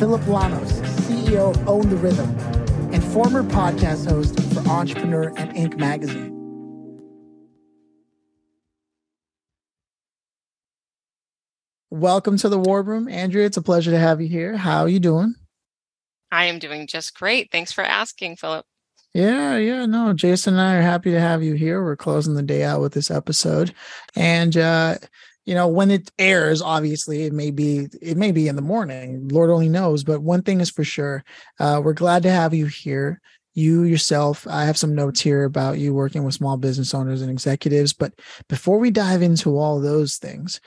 Phillip Lanos, CEO of Own the Rhythm, and former podcast host for Entrepreneur and Inc. magazine. Welcome to the War Room, Andrea. It's a pleasure to have you here. How are you doing? I am doing just great. Thanks for asking, Philip. Yeah, yeah, no. Jason and I are happy to have you here. We're closing the day out with this episode. And uh, you know, when it airs, obviously it may be it may be in the morning. Lord only knows. But one thing is for sure, uh, we're glad to have you here. You yourself, I have some notes here about you working with small business owners and executives. But before we dive into all those things,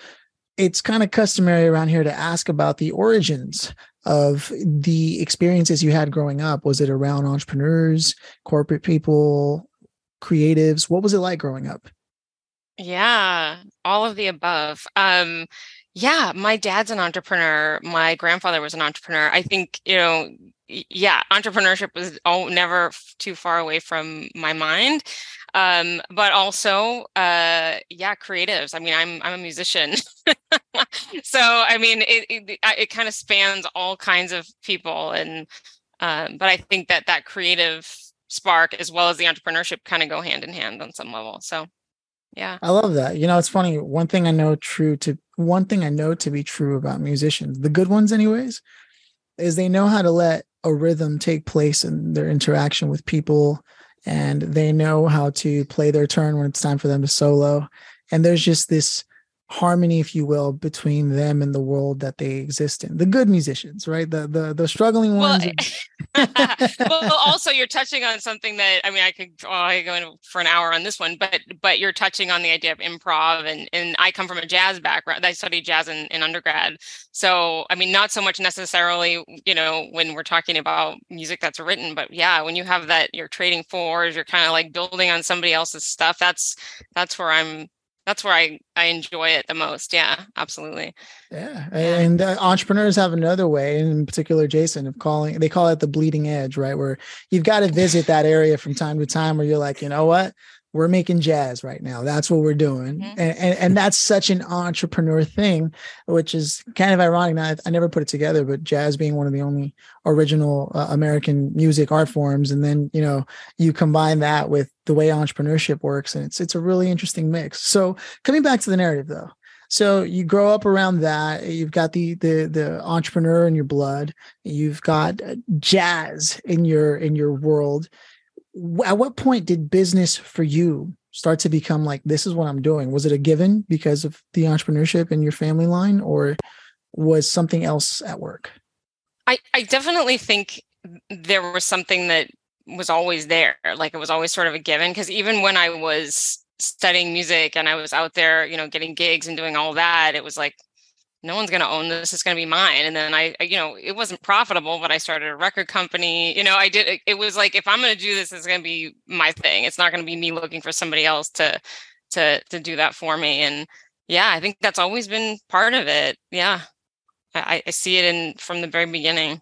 it's kind of customary around here to ask about the origins of the experiences you had growing up. Was it around entrepreneurs, corporate people, creatives? What was it like growing up? Yeah, all of the above. Um, yeah, my dad's an entrepreneur. My grandfather was an entrepreneur. I think, you know, yeah, entrepreneurship was oh, never too far away from my mind. Um, but also, uh, yeah, creatives. I mean, I'm I'm a musician, so I mean, it it, it kind of spans all kinds of people, and um, but I think that that creative spark as well as the entrepreneurship kind of go hand in hand on some level. So yeah. I love that. You know, it's funny. One thing I know true to one thing I know to be true about musicians, the good ones anyways, is they know how to let a rhythm take place in their interaction with people and they know how to play their turn when it's time for them to solo. And there's just this harmony, if you will, between them and the world that they exist in. The good musicians, right? The the the struggling ones. Well, well also you're touching on something that I mean I could oh, I could go in for an hour on this one, but but you're touching on the idea of improv and and I come from a jazz background. I studied jazz in, in undergrad. So I mean not so much necessarily, you know, when we're talking about music that's written, but yeah, when you have that you're trading fours, you're kind of like building on somebody else's stuff. That's that's where I'm that's where I I enjoy it the most. Yeah, absolutely. Yeah, and uh, entrepreneurs have another way, in particular, Jason, of calling they call it the bleeding edge, right? Where you've got to visit that area from time to time, where you're like, you know what, we're making jazz right now. That's what we're doing. Mm-hmm. And, and, and that's such an entrepreneur thing, which is kind of ironic. Now, I, I never put it together, but jazz being one of the only original uh, American music art forms. And then, you know, you combine that with the way entrepreneurship works and it's, it's a really interesting mix. So coming back to the narrative though, so you grow up around that you've got the the the entrepreneur in your blood you've got uh, jazz in your in your world at what point did business for you start to become like this is what i'm doing was it a given because of the entrepreneurship in your family line or was something else at work? I i definitely think there was something that was always there like it was always sort of a given because even when i was studying music and i was out there you know getting gigs and doing all that it was like no one's going to own this it's going to be mine. And then I, I, you know it wasn't profitable but i started a record company you know i did it was like if i'm going to do this it's going to be my thing. It's not going to be me looking for somebody else to to to do that for me. And yeah i think that's always been part of it. Yeah. I, I see it in from the very beginning.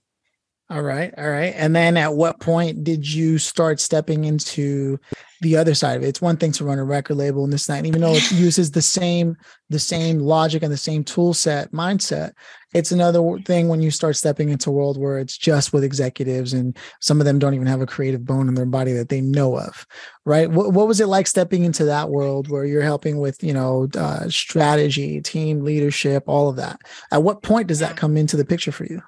All right all right. And then at what point did you start stepping into the other side of it. It's one thing to run a record label and this night, even though it uses the same the same logic and the same tool set mindset. It's another thing when you start stepping into a world where it's just with executives and some of them don't even have a creative bone in their body that they know of, right? What, what was it like stepping into that world where you're helping with, you know, uh, strategy, team leadership, all of that? At what point does that come into the picture for you?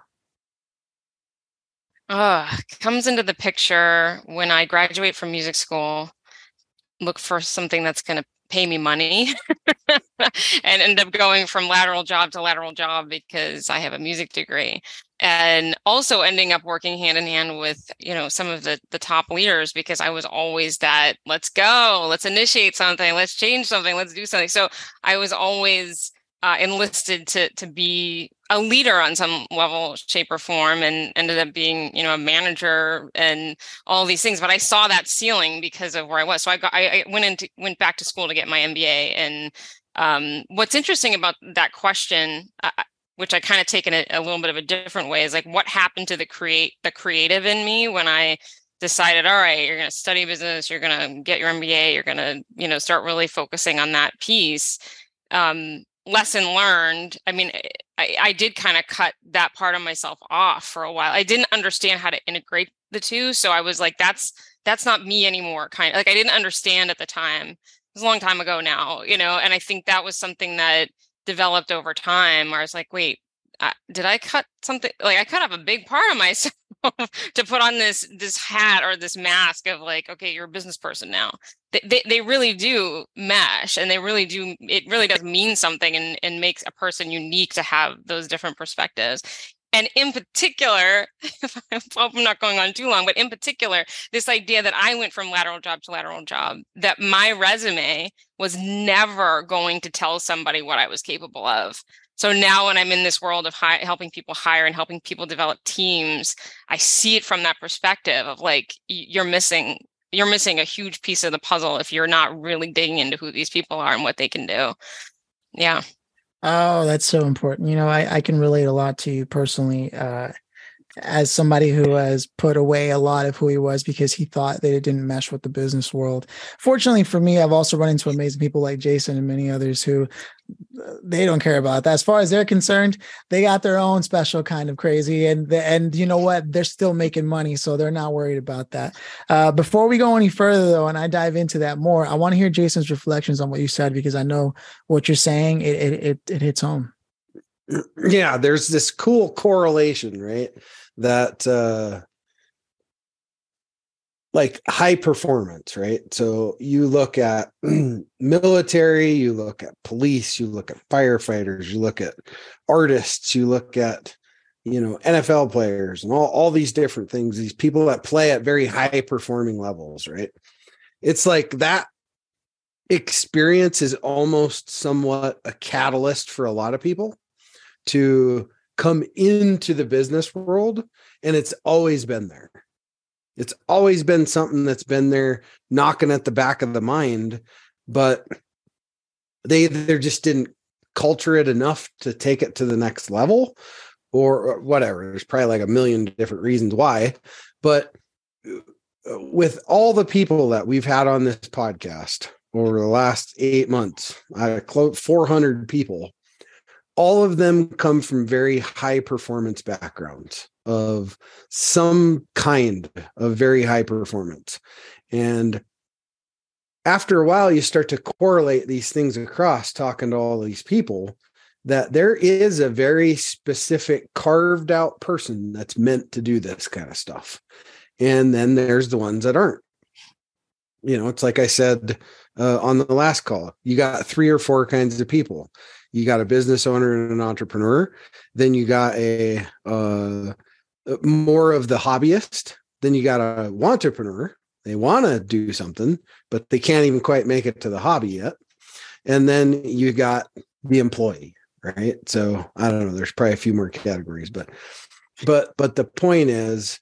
Uh, comes into the picture when I graduate from music school look for something that's going to pay me money and end up going from lateral job to lateral job because I have a music degree and also ending up working hand in hand with you know some of the the top leaders because I was always that let's go let's initiate something let's change something let's do something. So I was always uh, enlisted to to be a leader on some level shape or form and ended up being you know a manager and all these things but i saw that ceiling because of where i was. So i got i, went into went back to school to get my mba and um, what's interesting about that question uh, which i kind of taken it a little bit of a different way is like what happened to the create the creative in me when i decided all right you're going to study business you're going to get your mba you're going to you know start really focusing on that piece. Um, lesson learned i mean i, I did kind of cut that part of myself off for a while. I didn't understand how to integrate the two so i was like that's that's not me anymore kind of like i didn't understand at the time. It was a long time ago now you know and i think that was something that developed over time where i was like wait uh, did i cut something like i cut off a big part of myself to put on this this hat or this mask of like okay you're a business person now. They, they, they really do mesh and they really do it really does mean something and, and makes a person unique to have those different perspectives. And in particular if i'm not going on too long but in particular this idea that i went from lateral job to lateral job that my resume was never going to tell somebody what i was capable of so now when i'm in this world of hi- helping people hire and helping people develop teams i see it from that perspective of like you're missing you're missing a huge piece of the puzzle if you're not really digging into who these people are and what they can do. Yeah. Oh that's so important. You know i, I can relate a lot to you personally uh, as somebody who has put away a lot of who he was because he thought that it didn't mesh with the business world. Fortunately for me, I've also run into amazing people like Jason and many others who uh, they don't care about that. As far as they're concerned, they got their own special kind of crazy, and and you know what? They're still making money, so they're not worried about that. Uh, before we go any further, though, and I dive into that more, I want to hear Jason's reflections on what you said because I know what you're saying. It it it, it hits home. Yeah, there's this cool correlation, right? That uh like high performance, right? So you look at military, you look at police, you look at firefighters, you look at artists, you look at you know NFL players and all all these different things, these people that play at very high performing levels, right? It's like that experience is almost somewhat a catalyst for a lot of people to come into the business world and it's always been there. It's always been something that's been there knocking at the back of the mind, but they either just didn't culture it enough to take it to the next level or whatever. There's probably like a million different reasons why, but uh, with all the people that we've had on this podcast over the last eight months, I quote 400 people all of them come from very high performance backgrounds of some kind of very high performance. And after a while, you start to correlate these things across talking to all these people that there is a very specific carved out person that's meant to do this kind of stuff. And then there's the ones that aren't. You know, it's like I said uh, on the last call, you got three or four kinds of people you got a business owner and an entrepreneur then you got a uh, more of the hobbyist then you got a entrepreneur they want to do something but they can't even quite make it to the hobby yet and then you got the employee right? So i don't know there's probably a few more categories but but but the point is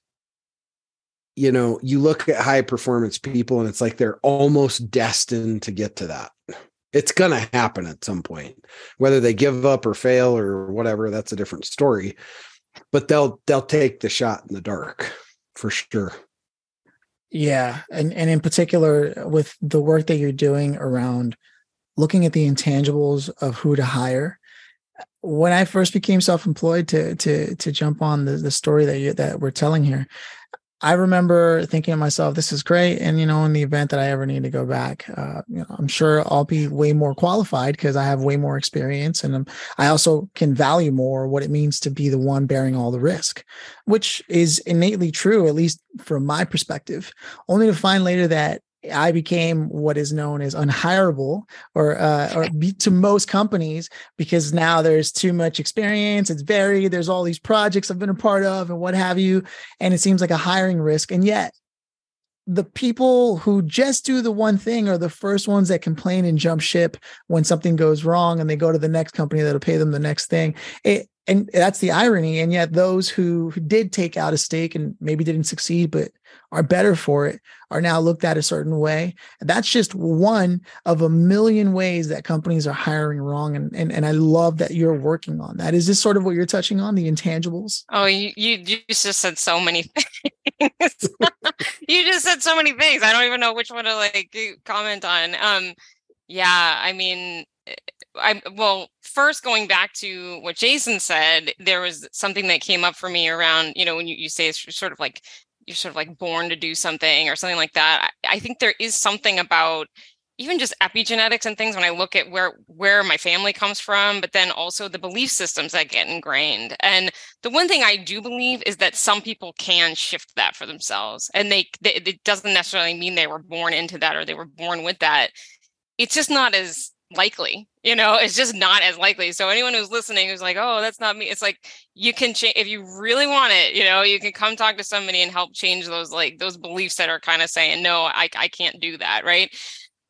you know you look at high performance people and it's like they're almost destined to get to that it's going to happen at some point. Whether they give up or fail or whatever that's a different story. But they'll they'll take the shot in the dark for sure. Yeah and and in particular with the work that you're doing around looking at the intangibles of who to hire. When i first became self-employed to to to jump on the, the story that you that we're telling here I remember thinking to myself, this is great. And, you know, in the event that I ever need to go back, uh, you know, I'm sure I'll be way more qualified because I have way more experience. And I also can value more what it means to be the one bearing all the risk, which is innately true, at least from my perspective, only to find later that I became what is known as unhireable or uh, or to most companies because now there's too much experience. It's varied. There's all these projects I've been a part of and what have you, and it seems like a hiring risk. And yet, the people who just do the one thing are the first ones that complain and jump ship when something goes wrong, and they go to the next company that'll pay them the next thing. It and that's the irony and yet those who, did take out a stake and maybe didn't succeed but are better for it are now looked at a certain way. That's just one of a million ways that companies are hiring wrong and, and and i love that you're working on that. Is this sort of what you're touching on the intangibles? Oh you you, you just said so many things. You just said so many things. I don't even know which one to like comment on. Um yeah i mean Eh, I well, first going back to what Jason said, there was something that came up for me around, you know, when you, you say it's sort of like you're sort of like born to do something or something like that. I, I think there is something about even just epigenetics and things when I look at where where my family comes from, but then also the belief systems that get ingrained. And the one thing I do believe is that some people can shift that for themselves, and they, they it doesn't necessarily mean they were born into that or they were born with that. It's just not as likely you know it's just not as likely. So anyone who's listening who's like oh that's not me it's like you can change if you really want it you know you can come talk to somebody and help change those like those beliefs that are kind of saying no i, I can't do that right?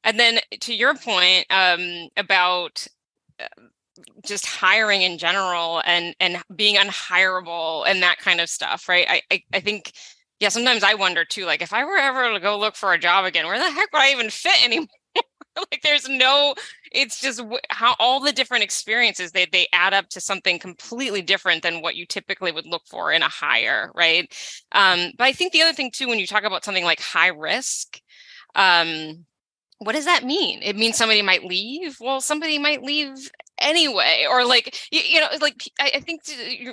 And then to your point um, about uh, just hiring in general and and being unhireable and that kind of stuff right? I, I i think yeah sometimes i wonder too like if i were ever to go look for a job again where the heck would i even fit anymore? Like there's no it's just how all the different experiences they they add up to something completely different than what you typically would look for in a hire right? Um but i think the other thing too when you talk about something like high risk um what does that mean? It means somebody might leave? Well somebody might leave anyway or like you, you know like I, I think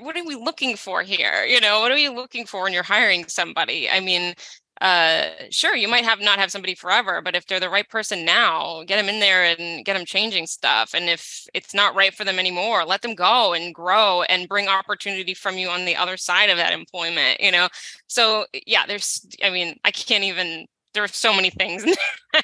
what are we looking for here? You know what are you looking for when you're hiring somebody? I mean uh sure you might have not have somebody forever but if they're the right person now get them in there and get them changing stuff and if it's not right for them anymore let them go and grow and bring opportunity from you on the other side of that employment you know so yeah there's i mean i can't even there are so many things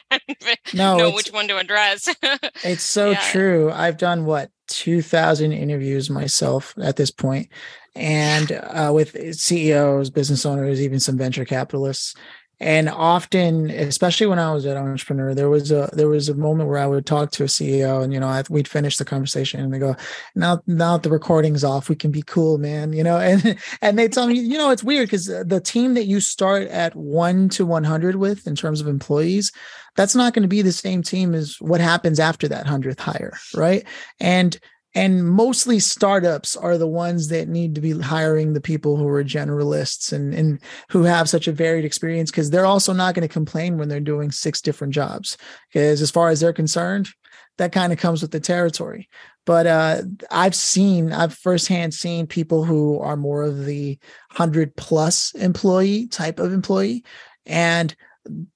no know which one to address it's so yeah. true i've done what 2000 interviews myself at this point and uh, with CEOs, business owners, even some venture capitalists. And often, especially when I was an entrepreneur, there was a there was a moment where I would talk to a CEO, and you know, I, we'd finish the conversation, and they go, "Now, now the recording's off, we can be cool, man." You know, and and they tell me, you know, it's weird because the team that you start at one to one hundred with in terms of employees, that's not going to be the same team as what happens after that hundredth hire, right? And and mostly startups are the ones that need to be hiring the people who are generalists and, and who have such a varied experience because they're also not going to complain when they're doing six different jobs because as far as they're concerned that kind of comes with the territory. But uh, i've seen i've firsthand seen people who are more of the 100 plus employee type of employee and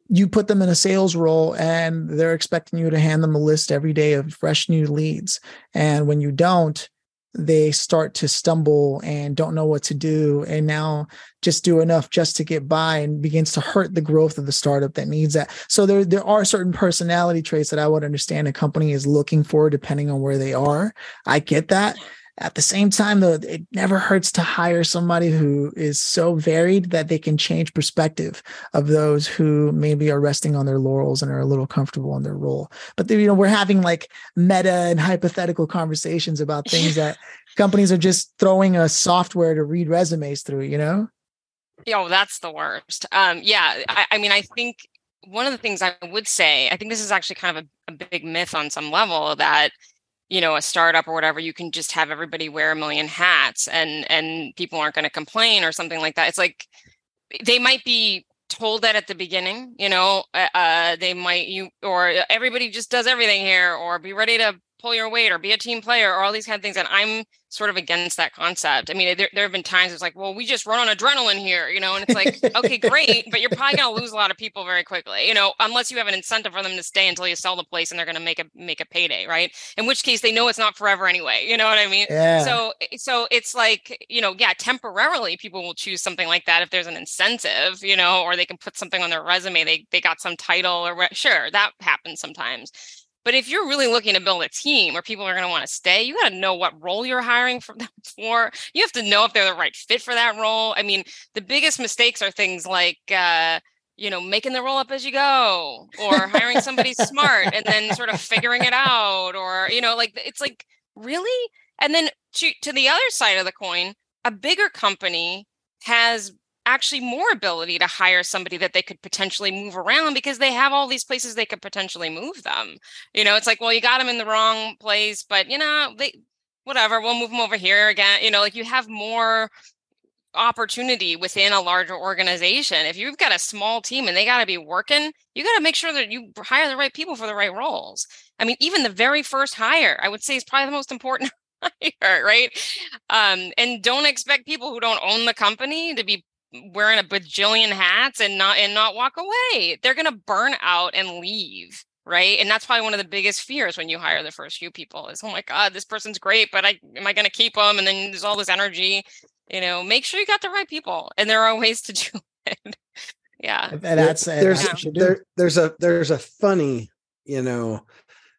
you put them in a sales role and they're expecting you to hand them a list every day of fresh new leads. And when you don't, they start to stumble and don't know what to do. And now just do enough just to get by and begins to hurt the growth of the startup that needs that. So there there are certain personality traits that i would understand a company is looking for depending on where they are. I get that at the same time, though, it never hurts to hire somebody who is so varied that they can change perspective of those who maybe are resting on their laurels and are a little comfortable in their role. But you know, we're having like meta and hypothetical conversations about things that companies are just throwing a software to read resumes through. You know? Oh, that's the worst. Um, yeah, I, I mean, I think one of the things I would say, I think this is actually kind of a, a big myth on some level that you know a startup or whatever you can just have everybody wear a million hats and and people aren't going to complain or something like that. It's like they might be told that at the beginning you know uh, uh they might you or everybody just does everything here or be ready to pull your weight or be a team player or all these kind of things and i'm sort of against that concept. I mean there, there have been times it's like well we just run on adrenaline here you know and it's like okay great but you're probably going to lose a lot of people very quickly you know unless you have an incentive for them to stay until you sell the place and they're going to make a make a payday right? In which case they know it's not forever anyway you know what i mean? Yeah. so so it's like you know yeah temporarily people will choose something like that if there's an incentive you know or they can put something on their resume they they got some title or sure that happens sometimes but if you're really looking to build a team where people are going to want to stay, you got to know what role you're hiring for them for. You have to know if they're the right fit for that role. I mean, the biggest mistakes are things like, uh, you know, making the roll up as you go, or hiring somebody smart and then sort of figuring it out, or you know, like it's like really And then to, to the other side of the coin, a bigger company has actually more ability to hire somebody that they could potentially move around because they have all these places they could potentially move them. You know, it's like, well, you got them in the wrong place, but you know, they whatever, we'll move them over here again. You know, like you have more opportunity within a larger organization. If you've got a small team and they got to be working, you got to make sure that you hire the right people for the right roles. I mean, even the very first hire, I would say is probably the most important hire, right? Um, and don't expect people who don't own the company to be wearing a bajillion hats and not and not walk away. They're going to burn out and leave right? And that's probably one of the biggest fears when you hire the first few people is oh my god this person's great but i am i going to keep them and then there's all this energy you know make sure you got the right people and there are ways to do it. Yeah. That's there's there, there's a there's a funny you know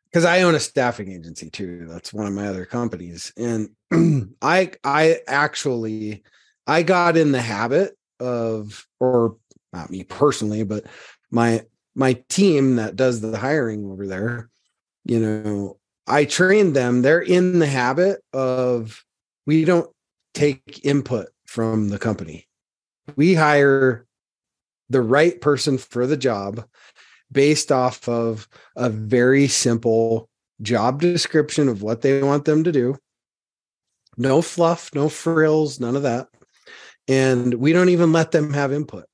because i own a staffing agency too that's one of my other companies and i i actually i got in the habit of or not me personally but my my team that does the hiring over there you know i trained them they're in the habit of we don't take input from the company. We hire the right person for the job based off of a very simple job description of what they want them to do. No fluff, no frills, none of that. And we don't even let them have input.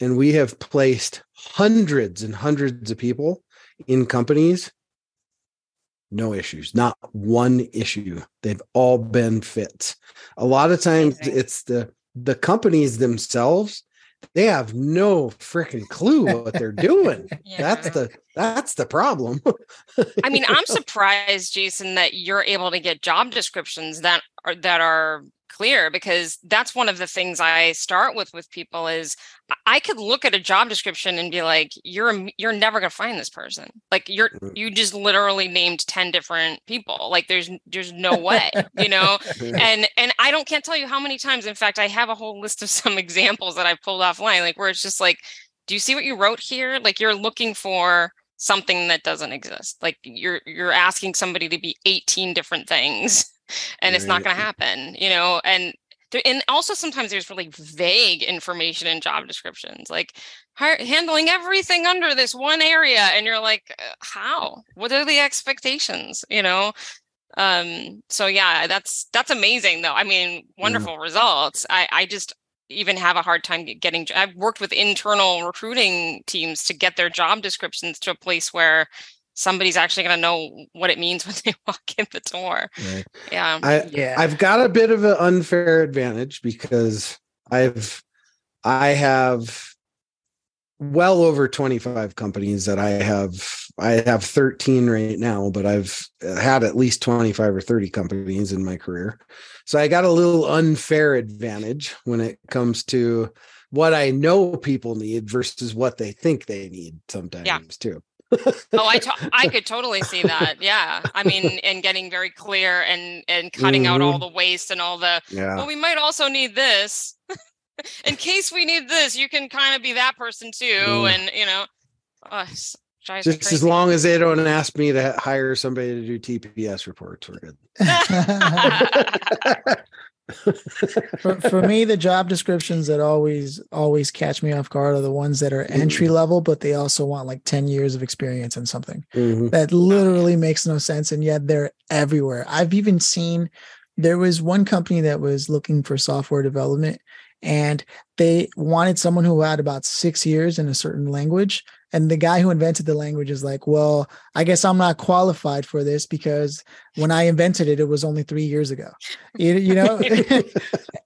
And we have placed hundreds and hundreds of people in companies. No issues not one issue. They've all been fits. A lot of times it's the the companies themselves they have no freaking clue what they're doing. Yeah. that's the that's the problem. I mean i'm surprised jason that you're able to get job descriptions that are that are clear because that's one of the things I start with with people is I could look at a job description and be like you're you're never going to find this person. Like you're mm-hmm. you just literally named 10 different people. Like there's there's no way, you know? and and I don't can't tell you how many times in fact I have a whole list of some examples that I pulled offline like where it's just like do you see what you wrote here? Like you're looking for something that doesn't exist. Like you're you're asking somebody to be 18 different things and it's not going to happen you know and there, and also sometimes there's really vague information in job descriptions like handling everything under this one area and you're like uh, how? What are the expectations? You know? Um so yeah that's that's amazing though. I mean wonderful results. I i just even have a hard time getting i've worked with internal recruiting teams to get their job descriptions to a place where somebody's actually going to know what it means when they walk in the door. Right. Yeah. I, yeah. I've got a bit of an unfair advantage because I've, I have well over 25 companies that I have. I have 13 right now, but I've uh, had at least 25 or 30 companies in my career. So I got a little unfair advantage when it comes to what I know people need versus what they think they need sometimes yeah. too oh, I to- I could totally see that. Yeah, I mean, and getting very clear and and cutting mm-hmm. out all mm-hmm. the waste and all the. Yeah. Well, we might also need this. In case we need this, you can kind of be that person too, mm. and you know, uh, just as long as they don't ask me to hire somebody to do TPS reports, we're good. for, for me, the job descriptions that always always catch me off guard are the ones that are entry mm-hmm. level, but they also want like 10 years of experience in something mm-hmm. that literally makes no sense. And yet they're everywhere. I've even seen there was one company that was looking for software development and they wanted someone who had about six years in a certain language and the guy who invented the language is like well i guess i'm not qualified for this because when i invented it it was only three years ago. You, you know?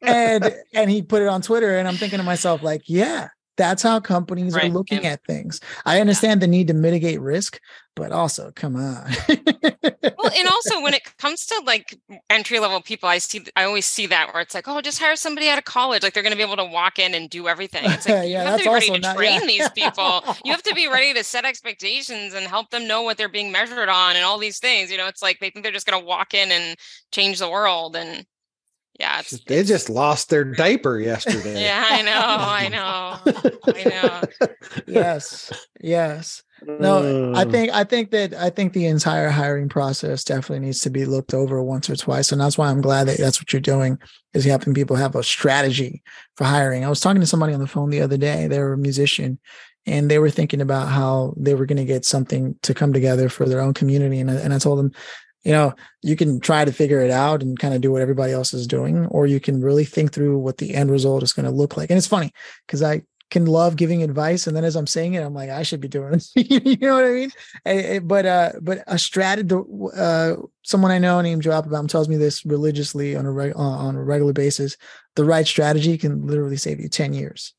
And and he put it on twitter and i'm thinking to myself like yeah that's how companies right. are looking yeah. at things. I understand yeah. the need to mitigate risk, but also come on. well, and also when it comes to like entry level people, I see I always see that where it's like, oh, just hire somebody out of college. Like they're going to be able to walk in and do everything. It's like yeah, you have to be ready to not, train these people. you have to be ready to set expectations and help them know what they're being measured on and all these things. You know, it's like they think they're just going to walk in and change the world and yeah it's, they it's, just lost their diaper yesterday. Yeah i know i know i know. Yes yes. No i think i think that i think the entire hiring process definitely needs to be looked over once or twice and that's why i'm glad that that's what you're doing is helping people have a strategy for hiring. I was talking to somebody on the phone the other day they were a musician and they were thinking about how they were going to get something to come together for their own community and, and i told them you know you can try to figure it out and kind of do what everybody else is doing or you can really think through what the end result is going to look like. And it's funny because i can love giving advice and then as i'm saying it i'm like i should be doing it you know what i mean? But uh but a strategy uh someone i know named joe applebaum tells me this religiously on a reg- on a regular basis the right strategy can literally save you 10 years.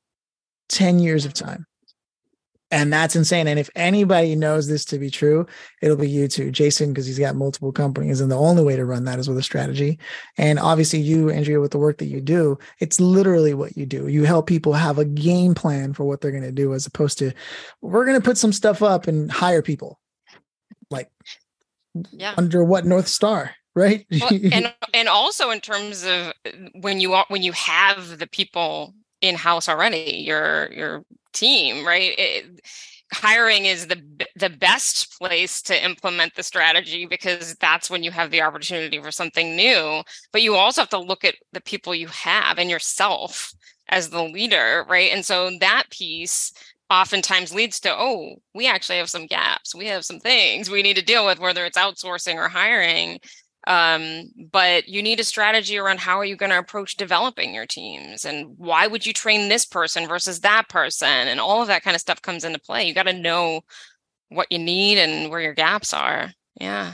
10 years of time and that's insane. And if anybody knows this to be true, it'll be you too, Jason, because he's got multiple companies. And the only way to run that is with a strategy. And obviously, you, Andrea, with the work that you do, it's literally what you do. You help people have a game plan for what they're going to do, as opposed to we're going to put some stuff up and hire people. Like, yeah. under what North Star? Right. Well, and and also in terms of when you are when you have the people in house already, your your team, right? It, hiring is the the best place to implement the strategy because that's when you have the opportunity for something new but you also have to look at the people you have and yourself as the leader right? And so that piece oftentimes leads to oh we actually have some gaps. We have some things we need to deal with whether it's outsourcing or hiring um, but you need a strategy around how are you going to approach developing your teams and why would you train this person versus that person? And all of that kind of stuff comes into play. You got to know what you need and where your gaps are. Yeah.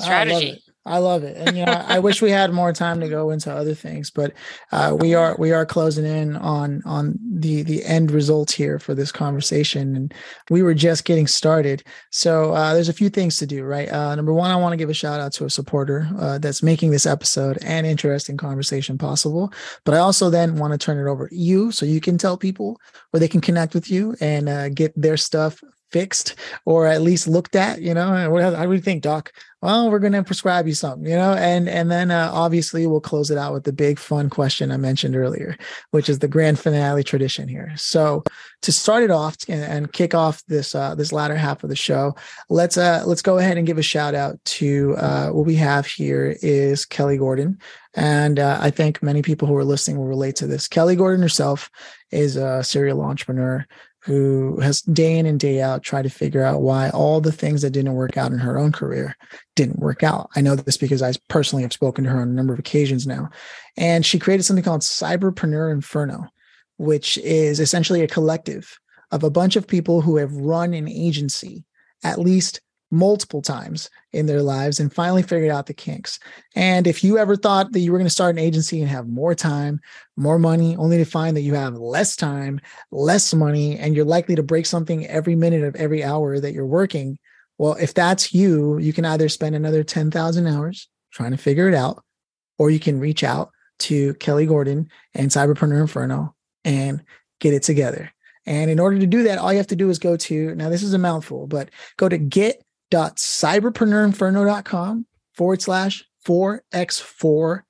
Strategy I love it. And you know, I wish we had more time to go into other things, but uh, we are we are closing in on on the the end results here for this conversation, and we were just getting started. So uh, there's a few things to do, right? Uh, number one, I want to give a shout out to a supporter uh, that's making this episode and interesting conversation possible. But I also then want to turn it over to you, so you can tell people where they can connect with you and uh, get their stuff fixed or at least looked at you know I would think doc well we're going to prescribe you something you know and and then uh, obviously we'll close it out with the big fun question i mentioned earlier which is the grand finale tradition here so to start it off and, and kick off this uh, this latter half of the show let's uh let's go ahead and give a shout out to uh what we have here is kelly gordon and uh, I think many people who are listening will relate to this. Kelly Gordon herself is a serial entrepreneur who has day in and day out tried to figure out why all the things that didn't work out in her own career didn't work out. I know this because I personally have spoken to her on a number of occasions now. And she created something called Cyberpreneur Inferno, which is essentially a collective of a bunch of people who have run an agency at least multiple times in their lives and finally figured out the kinks. And if you ever thought that you were going to start an agency and have more time, more money, only to find that you have less time, less money, and you're likely to break something every minute of every hour that you're working, well, if that's you, you can either spend another 10,000 hours trying to figure it out, or you can reach out to Kelly Gordon and Cyberpreneur Inferno and get it together. And in order to do that, all you have to do is go to now, this is a mouthful, but go to get cyberpreneurinferno.com forward slash 4x4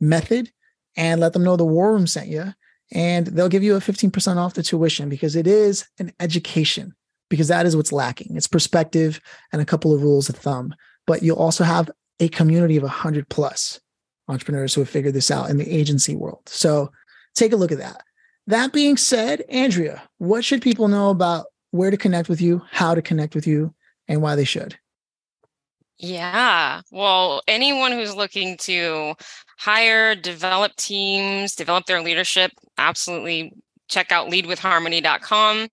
method and let them know the war room sent you. And they'll give you a 15% off the tuition because it is an education, because that is what's lacking. It's perspective and a couple of rules of thumb. But you'll also have a community of 100 plus entrepreneurs who have figured this out in the agency world. So take a look at that. That being said, Andrea, what should people know about where to connect with you, how to connect with you, and why they should? Yeah. Well, anyone who's looking to hire, develop teams, develop their leadership, absolutely check out leadwithharmony.com.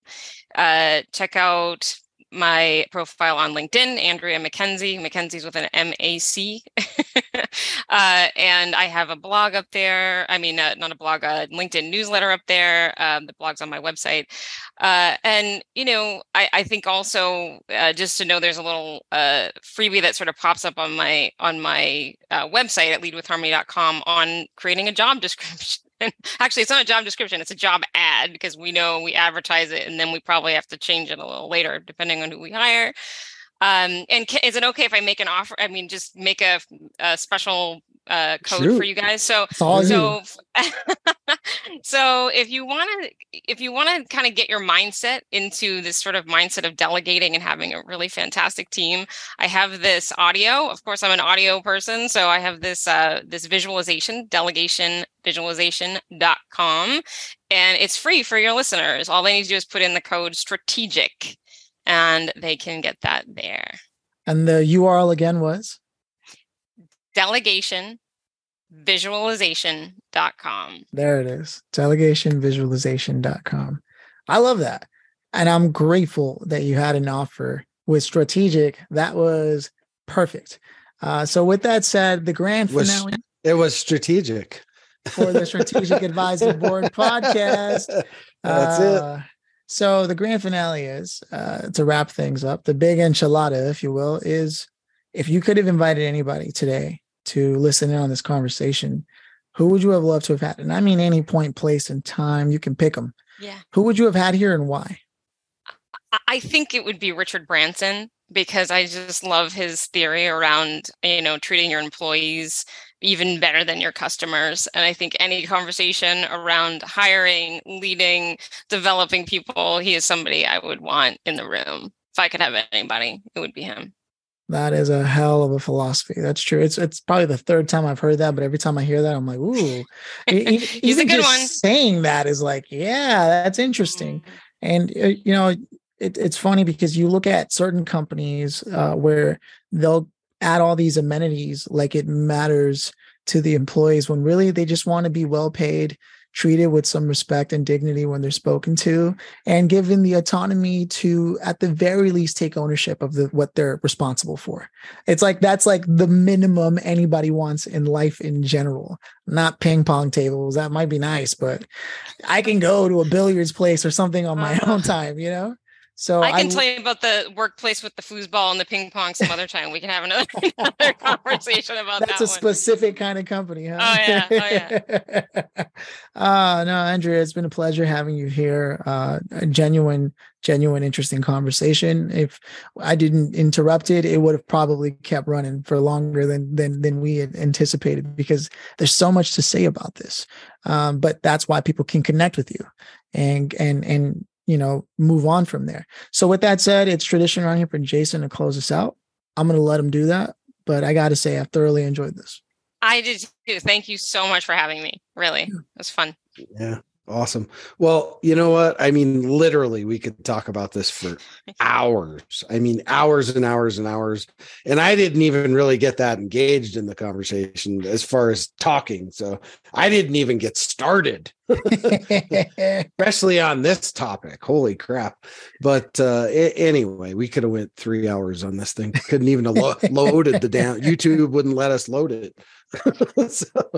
Uh, check out my profile on LinkedIn, Andrea MacKenzie. MacKenzie's with an M A C. uh, and I have a blog up there. I mean, uh, not a blog, a LinkedIn newsletter up there. Um, the blog's on my website. Uh, and, you know, I, I think also uh, just to know there's a little uh, freebie that sort of pops up on my on my website at leadwithharmony.com on creating a job description actually it's not a job description it's a job ad because we know we advertise it and then we probably have to change it a little later depending on who we hire. Um, and is it okay if i make an offer i mean just make a, a special uh, code Shoot. for you guys. So so so if you want to if you want to kind of get your mindset into this sort of mindset of delegating and having a really fantastic team i have this audio. Of course i'm an audio person so i have this uh this visualization delegation visualization.com and it's free for your listeners. All they need to do is put in the code strategic and they can get that there. And the URL again was delegation visualization.com there it is. Delegationvisualization.com. I love that. And I'm grateful that you had an offer with strategic. That was perfect. Uh, so with that said, the grand Was- finale It was strategic. for the Strategic Advisor Board podcast. That's it. Uh, So the grand finale is uh, to wrap things up. The big enchilada, if you will, is if you could have invited anybody today to listen in on this conversation, who would you have loved to have had? And I mean any point, place, and time. You can pick them. yeah Who would you have had here and why? I- think it would be Richard Branson because I just love his theory around, you know, treating your employees even better than your customers. And I think any conversation around hiring, leading, developing people, he is somebody I would want in the room. If I could have anybody, it would be him. That is a hell of a philosophy. That's true. It's it's probably the third time I've heard that, but every time I hear that, I'm like, ooh. He's a even good just one. Saying that is like, yeah, that's interesting. And uh, you know, it, it's funny because you look at certain companies uh, where they'll add all these amenities like it matters to the employees when really they just want to be well paid, treated with some respect and dignity when they're spoken to, and given the autonomy to, at the very least, take ownership of the what they're responsible for. It's like that's like the minimum anybody wants in life in general. Not ping pong tables. That might be nice, but I can go to a billiards place or something on my Uh-huh. own time, you know? So I can I- tell you about the workplace with the foosball and the ping pong some other time. We can have another, another conversation about that's that That's a one. specific kind of company, huh? Oh, yeah. Oh, yeah. uh, no, Andrea, it's been a pleasure having you here. Uh, a genuine, genuine, interesting conversation. If I didn't interrupt it, it would have probably kept running for longer than than than we had anticipated because there's so much to say about this. Um, but that's why people can connect with you and and and you know move on from there. So with that said, it's tradition around here for Jason to close us out. I'm going to let him do that. But I got to say, I thoroughly enjoyed this. I did too. Thank you so much for having me. Really, it was fun. Yeah. Awesome. Well, you know what? I mean, literally, we could talk about this for hours. I mean, hours and hours and hours. And I didn't even really get that engaged in the conversation as far as talking. So I didn't even get started, especially on this topic. Holy crap. But uh, anyway, we could have went three hours on this thing. Couldn't even have lo- loaded the down. YouTube wouldn't let us load it. so,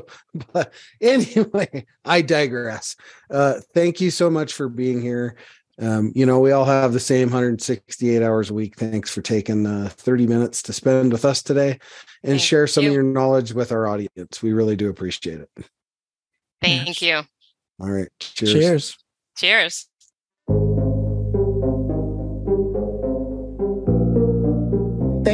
but anyway, I digress. Uh, thank you so much for being here. Um, you know, we all have the same 168 hours a week. Thanks for taking uh, 30 minutes to spend with us today and Thank share some you. of your knowledge with our audience. We really do appreciate it. Thank you. All right. Cheers. Cheers. Cheers.